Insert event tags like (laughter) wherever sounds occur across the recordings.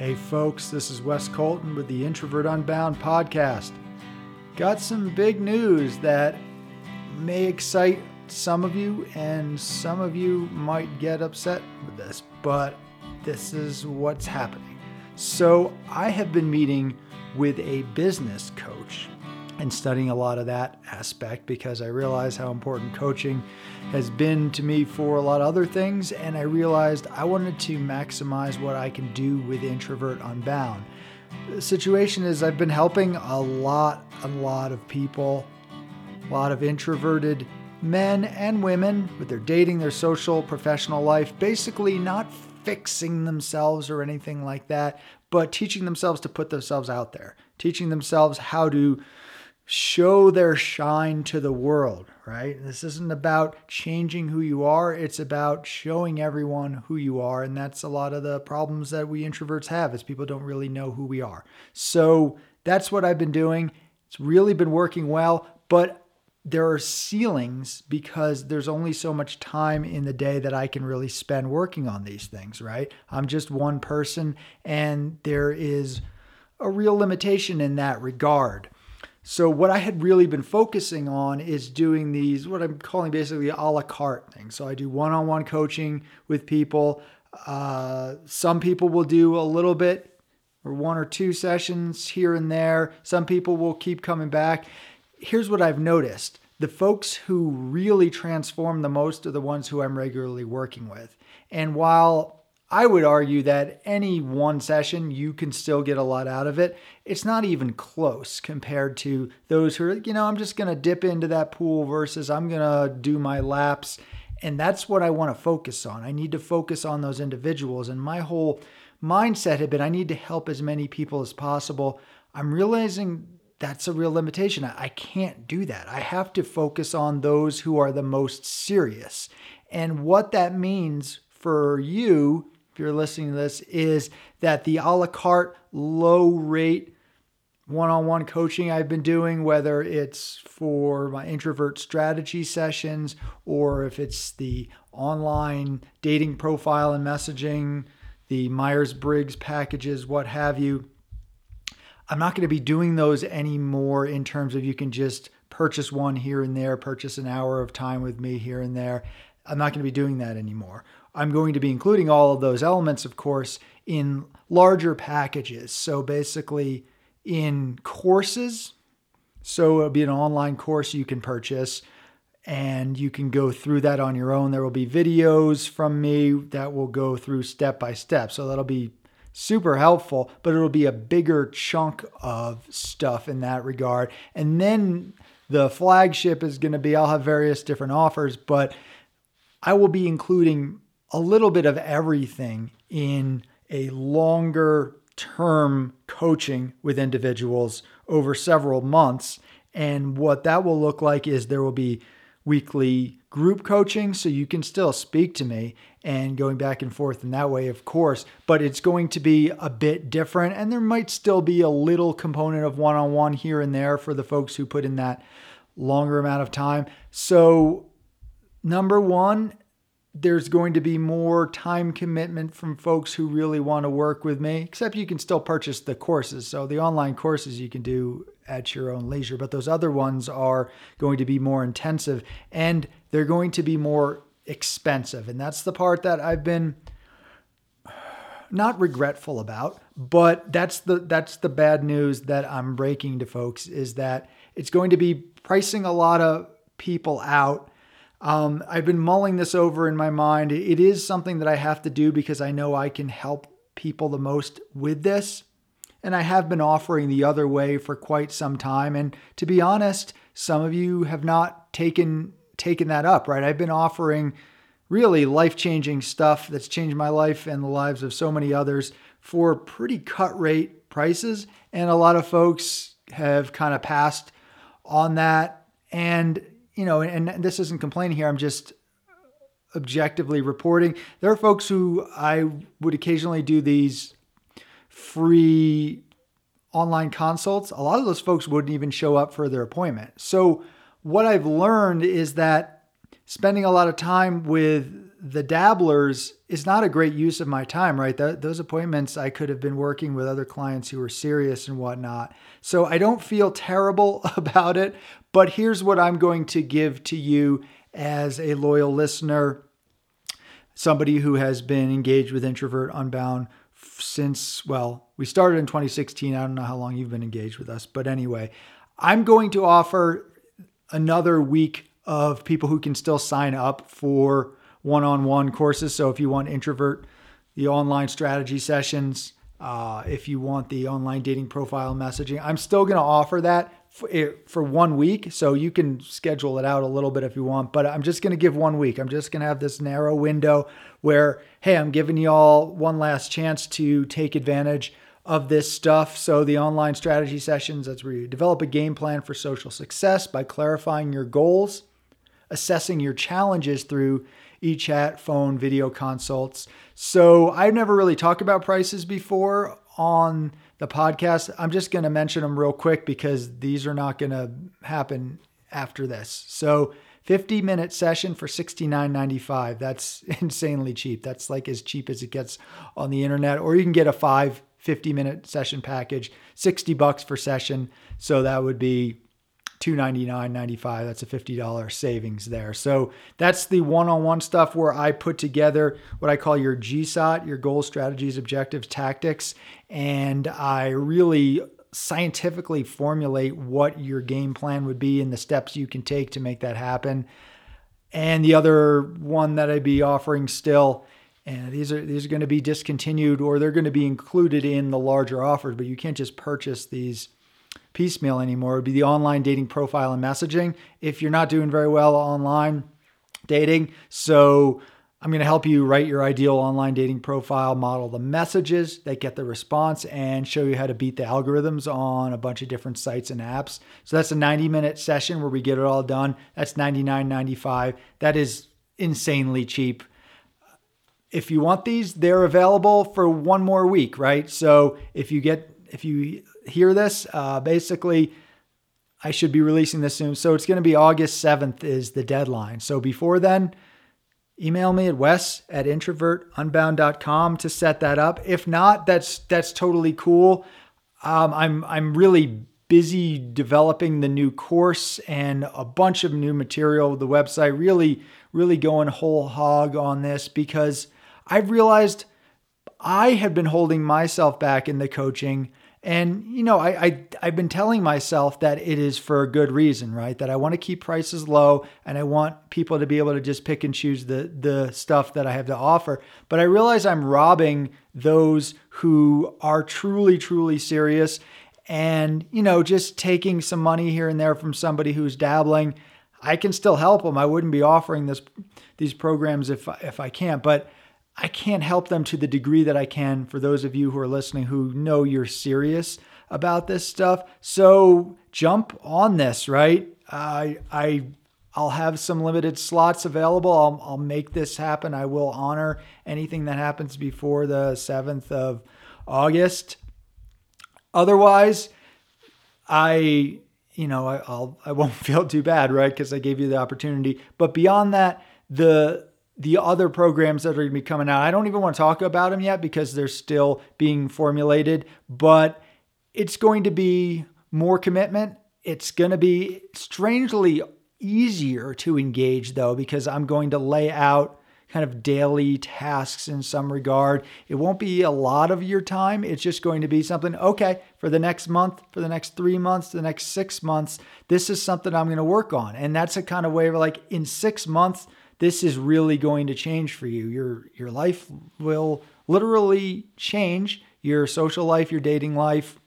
Hey, folks, this is Wes Colton with the Introvert Unbound podcast. Got some big news that may excite some of you, and some of you might get upset with this, but this is what's happening. So, I have been meeting with a business coach and studying a lot of that aspect because I realized how important coaching has been to me for a lot of other things. And I realized I wanted to maximize what I can do with Introvert Unbound. The situation is, I've been helping a lot, a lot of people, a lot of introverted men and women with their dating, their social, professional life, basically not fixing themselves or anything like that, but teaching themselves to put themselves out there, teaching themselves how to show their shine to the world, right? This isn't about changing who you are, it's about showing everyone who you are. And that's a lot of the problems that we introverts have is people don't really know who we are. So that's what I've been doing. It's really been working well, but there are ceilings because there's only so much time in the day that I can really spend working on these things, right? I'm just one person and there is a real limitation in that regard. So what I had really been focusing on is doing these what I'm calling basically a la carte things. So I do one-on-one coaching with people. Uh, some people will do a little bit or one or two sessions here and there. Some people will keep coming back. Here's what I've noticed. The folks who really transform the most are the ones who I'm regularly working with. And while I would argue that any one session, you can still get a lot out of it. It's not even close compared to those who are, you know, I'm just going to dip into that pool versus I'm going to do my laps. And that's what I want to focus on. I need to focus on those individuals. And my whole mindset had been I need to help as many people as possible. I'm realizing that's a real limitation. I can't do that. I have to focus on those who are the most serious. And what that means for you you're listening to this, is that the a la carte, low rate one on one coaching I've been doing, whether it's for my introvert strategy sessions or if it's the online dating profile and messaging, the Myers Briggs packages, what have you. I'm not going to be doing those anymore in terms of you can just purchase one here and there, purchase an hour of time with me here and there. I'm not going to be doing that anymore. I'm going to be including all of those elements, of course, in larger packages. So basically, in courses, so it'll be an online course you can purchase and you can go through that on your own. There will be videos from me that will go through step by step. So that'll be super helpful, but it'll be a bigger chunk of stuff in that regard. And then the flagship is going to be I'll have various different offers, but I will be including a little bit of everything in a longer term coaching with individuals over several months. And what that will look like is there will be weekly group coaching, so you can still speak to me and going back and forth in that way, of course, but it's going to be a bit different. And there might still be a little component of one on one here and there for the folks who put in that longer amount of time. So, number one, there's going to be more time commitment from folks who really want to work with me, except you can still purchase the courses. So the online courses you can do at your own leisure, but those other ones are going to be more intensive and they're going to be more expensive. And that's the part that I've been not regretful about, but that's the that's the bad news that I'm breaking to folks is that it's going to be pricing a lot of people out um, I've been mulling this over in my mind. It is something that I have to do because I know I can help people the most with this. And I have been offering the other way for quite some time. And to be honest, some of you have not taken taken that up, right? I've been offering really life-changing stuff that's changed my life and the lives of so many others for pretty cut rate prices. And a lot of folks have kind of passed on that. And you know, and, this isn't complaining here. I'm just objectively reporting. There are folks who I would occasionally do these free online consults. A lot of those folks wouldn't even show up for their appointment. So, what I've learned is that spending a lot of time with the dabblers is not a great use of my time, right? those appointments, I could have been working with other clients who were serious and whatnot. So I don't feel terrible (laughs) about it. But here's what I'm going to give to you as a loyal listener, somebody who has been engaged with Introvert Unbound since, well, we started in 2016. I don't know how long you've been engaged with us, but anyway, I'm going to offer another week of people who can still sign up for one on one courses. So if you want Introvert, the online strategy sessions, uh, if you want the online dating profile messaging, I'm still going to offer that for, eh, for one week. So you can schedule it out a little bit if you want, but I'm just going to give one week. I'm just going to have this narrow window where, hey, I'm giving y'all one last chance to take advantage of this stuff. So, the online strategy sessions, that's where you develop a game plan for social success by clarifying your goals, assessing your challenges through e chat, phone, video consults. So, I've never really talked about prices before on the podcast. I'm just going to mention them real quick because these are not going to happen after this. So, 50 minute session for $69.95. That's (laughs) insanely cheap. That's like as cheap as it gets on the internet. Or you can get a five 50 minute session package, 60 bucks for session. So that would be 299.95 that's a $50 savings there. So that's the one-on-one stuff where i put together what i call your gsot your goals strategies objectives tactics and i really scientifically formulate what your game plan would be and the steps you can take to make that happen. And the other one that i'd be offering still and these are these are going to be discontinued or they're going to be included in the larger offers but you can't just purchase these piecemeal anymore. It would be the online dating profile and messaging. If you're not doing very well online dating so i'm going to help you write your ideal online dating profile model the messages that get the response and show you how to beat the algorithms on a bunch of different sites and apps. So that's a 90 minute session where we get it all done. That's 99.95 that is insanely cheap. If you want these, they're available for one more week, right? So if you get if you hear this, uh, basically, I should be releasing this soon. So it's going to be August 7th is the deadline. So before then, email me at wes at introvertunbound.com to set that up. If not, that's that's totally cool. Um, I'm I'm really busy developing the new course and a bunch of new material. The website really really going whole hog on this because I've realized I have been holding myself back in the coaching. And, you know, I, I, I've been telling myself that it is for a good reason, right? That I want to keep prices low and I want people to be able to just pick and choose the, the stuff that I have to offer. But I realize I'm robbing those who are truly, truly serious and, you know, just taking some money here and there from somebody who's dabbling. I can still help them. I wouldn't be offering this, these programs if, if I can't. But I can't help them to the degree that I can for those of you who are listening who know you're serious about this stuff. So jump on this, right? I I I'll have some limited slots available. I'll, I'll make this happen. I will honor anything that happens before the 7th of August. Otherwise, I you know, I, I'll I won't (laughs) feel too bad, right? Because I gave you the opportunity. But beyond that, the the other programs that are going to be coming out. I don't even want to talk about them yet because they're still being formulated, but it's going to be more commitment. It's going to be strangely easier to engage though because I'm going to lay out kind of daily tasks in some regard. It won't be a lot of your time. It's just going to be something, okay, for the next month, for the next three months, the next six months, this is something I'm going to work on. And that's a kind of way of like in six months, this is really going to change for you. Your your life will literally change. Your social life, your dating life,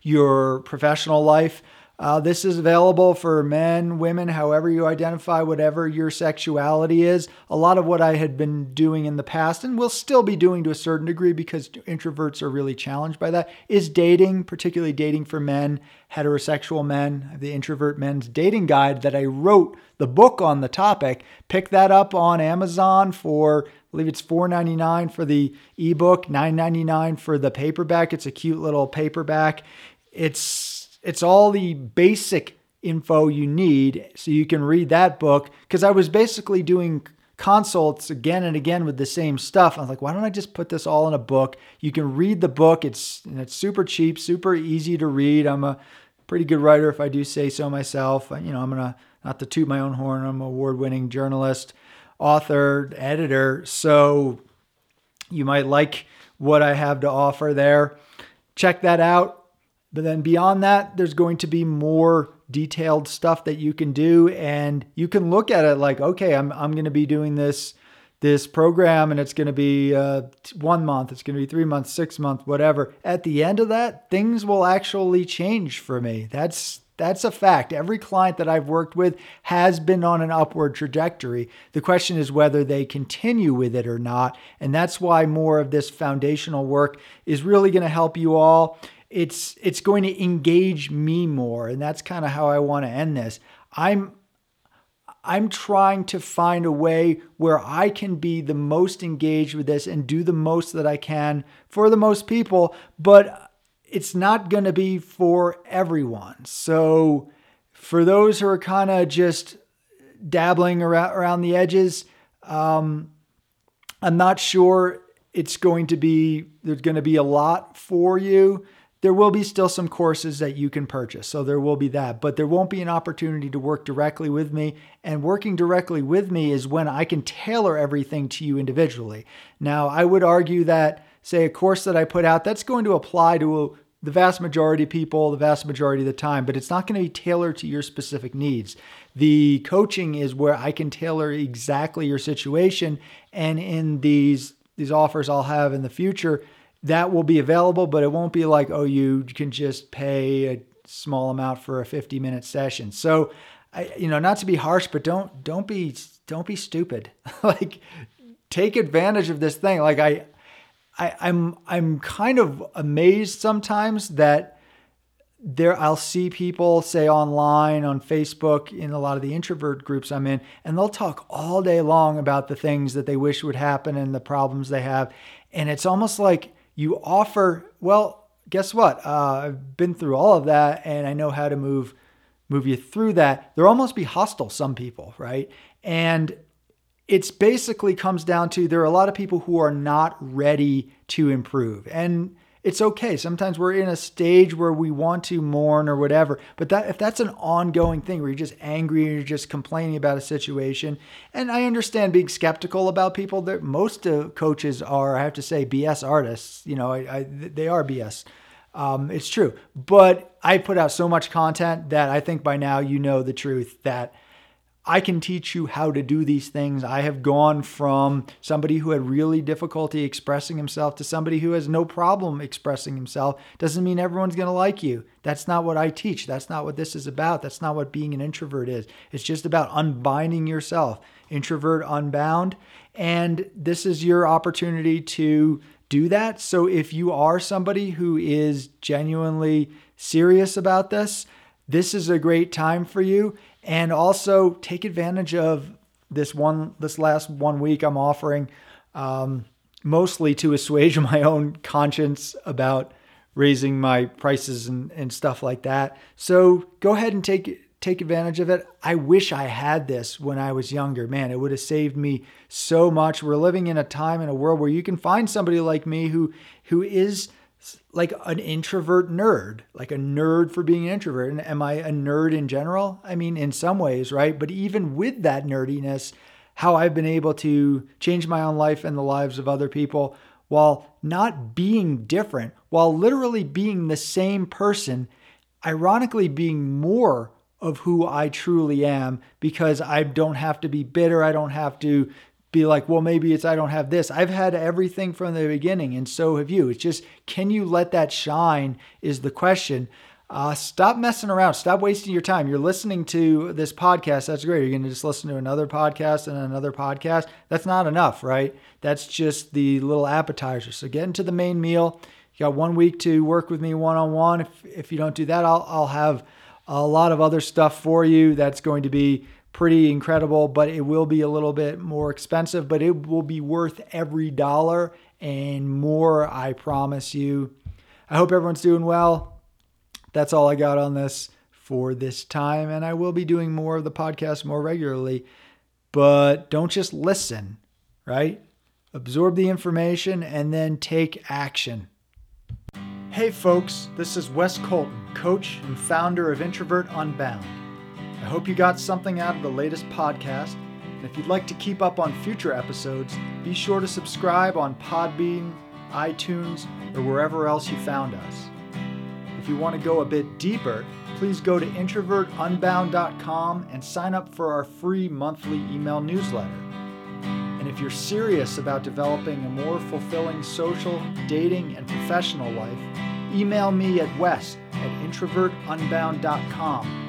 your professional life. Uh, this is available for men, women, however you identify, whatever your sexuality is. A lot of what I had been doing in the past and will still be doing to a certain degree because introverts are really challenged by that is dating, particularly dating for men, heterosexual men. The Introvert Men's Dating Guide that I wrote the book on the topic. Pick that up on Amazon for I believe it's $4.99 for the ebook, $9.99 for the paperback. It's a cute little paperback. It's it's all the basic info you need so you can read that book because I was basically doing consults again and again with the same stuff. I was like, why don't I just put this all in a book? You can read the book. It's it's super cheap, super easy to read. I'm a pretty good writer if I do say so myself. You know, I'm gonna not to toot my own horn. I'm an award-winning journalist, author, editor. So you might like what I have to offer there. Check that out. But then beyond that, there's going to be more detailed stuff that you can do. And you can look at it like okay i'm, I'm going to be doing this this program and it's going to be uh, one month it's going to be three months six months whatever. At the end of that things will actually change for me. That's that's a fact. Every client that i've worked with has been on an upward trajectory. The question is whether they continue with it or not. And that's why more of this foundational work is really going to help you all it's it's going to engage me more and that's kind of how I want to end this. I'm I'm trying to find a way where I can be the most engaged with this and do the most that I can for the most people, but it's not going to be for everyone. So for those who are kind of just dabbling around around the edges, um, I'm not sure it's going to be there's going to be a lot for you there will be still some courses that you can purchase. So there will be that, but there won't be an opportunity to work directly with me. And working directly with me is when I can tailor everything to you individually. Now, I would argue that, say, a course that I put out, that's going to apply to the vast majority of people, the vast majority of the time, but it's not going to be tailored to your specific needs. The coaching is where I can tailor exactly your situation. And in these, these offers I'll have in the future, that will be available, but it won't be like, oh, you can just pay a small amount for a 50 minute session. So, I, you know, not to be harsh, but don't don't be don't be stupid. (laughs) like, take advantage of this thing. Like I, I, I'm I'm kind of amazed sometimes that there I'll see people say online on Facebook in a lot of the introvert groups I'm in and they'll talk all day long about the things that they wish would happen and the problems they have and it's almost like you offer, well, guess what? Uh, I've been through all of that and I know how to move move you through that. They'll almost be hostile, some people, right? And it's basically comes down to there are a lot of people who are not ready to improve. And it's okay. Sometimes we're in a stage where we want to mourn or whatever. But that if that's an ongoing thing where you're just angry and you're just complaining about a situation, and I understand being skeptical about people. That most uh, coaches are, I have to say, BS artists. You know, I, I, they are BS. Um, it's true. But I put out so much content that I think by now you know the truth that I can teach you how to do these things. I have gone from somebody who had really difficulty expressing himself to somebody who has no problem expressing himself. Doesn't mean everyone's going to like you. That's not what I teach. That's not what this is about. That's not what being an introvert is. It's just about unbinding yourself. Introvert unbound. And this is your opportunity to do that. So if you are somebody who is genuinely serious about this, this is a great time for you and also take advantage of this one this last one week i'm offering um, mostly to assuage (laughs) my own conscience about raising my prices and, and stuff like that. So go ahead and take take advantage of it. I wish i had this when i was younger. Man it would have saved me so much. We're living in a time in a world where you can find somebody like me who who is like an introvert nerd, like a nerd for being an introvert. And am I a nerd in general? I mean, in some ways, right? But even with that nerdiness, how I've been able to change my own life and the lives of other people while not being different, while literally being the same person, ironically being more of who I truly am because I don't have to be bitter. I don't have to be like, well, maybe it's I don't have this. I've had everything from the beginning, and so have you. It's just, can you let that shine? Is the question. Uh, stop messing around. Stop wasting your time. You're listening to this podcast. That's great. You're going to just listen to another podcast and another podcast. That's not enough, right? That's just the little appetizer. So get into the main meal. You got one week to work with me one on one. If if you don't do that, I'll I'll have a lot of other stuff for you. That's going to be pretty incredible, but it will be a little bit more expensive, but it will be worth every dollar and more, I promise you. I hope everyone's doing well. That's all I got on this for this time, and I will be doing more of the podcast more regularly. but don't just listen, right? Absorb the information and then take action. Hey, folks, this is Wes Colton, coach and founder of Introvert Unbound. I hope you got something out of the latest podcast. And if you'd like to keep up on future episodes, be sure to subscribe on Podbean, iTunes, or wherever else you found us. If you want to go a bit deeper, please go to introvertunbound.com and sign up for our free monthly email newsletter. And if you're serious about developing a more fulfilling social, dating, and professional life, email me at wes at introvertunbound.com